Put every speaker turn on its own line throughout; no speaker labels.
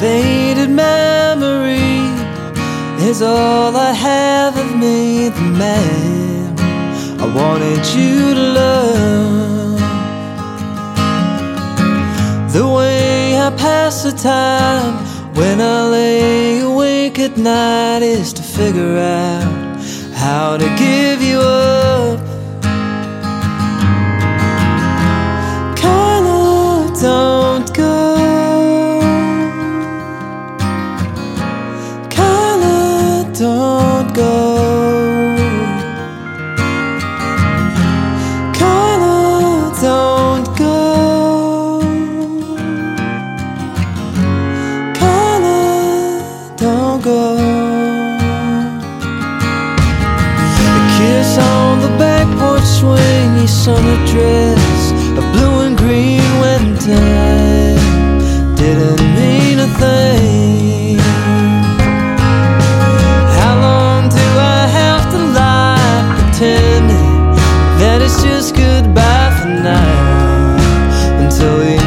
faded memory is all I have of me, the man I wanted you to love. The way I pass the time when I lay awake at night is to figure out how to give you up. Summer dress, a blue and green wedding time, didn't mean a thing. How long do I have to lie pretending that it's just goodbye for now until we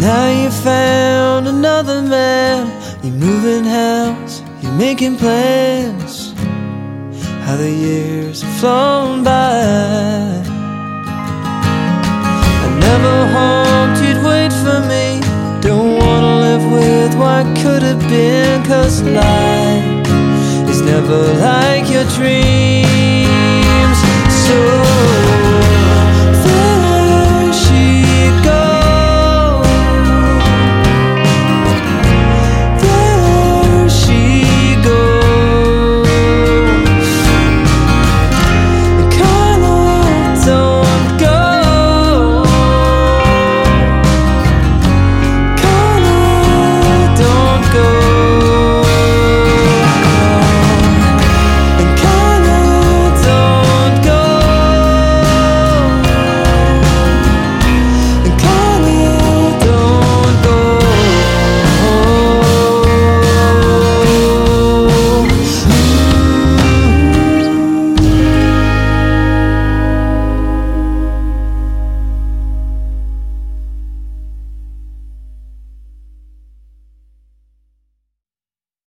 Now you found another man. You're moving house, you're making plans. How the years have flown by. I never hoped you'd wait for me. Don't wanna live with what could have been, cause life is never like your dreams.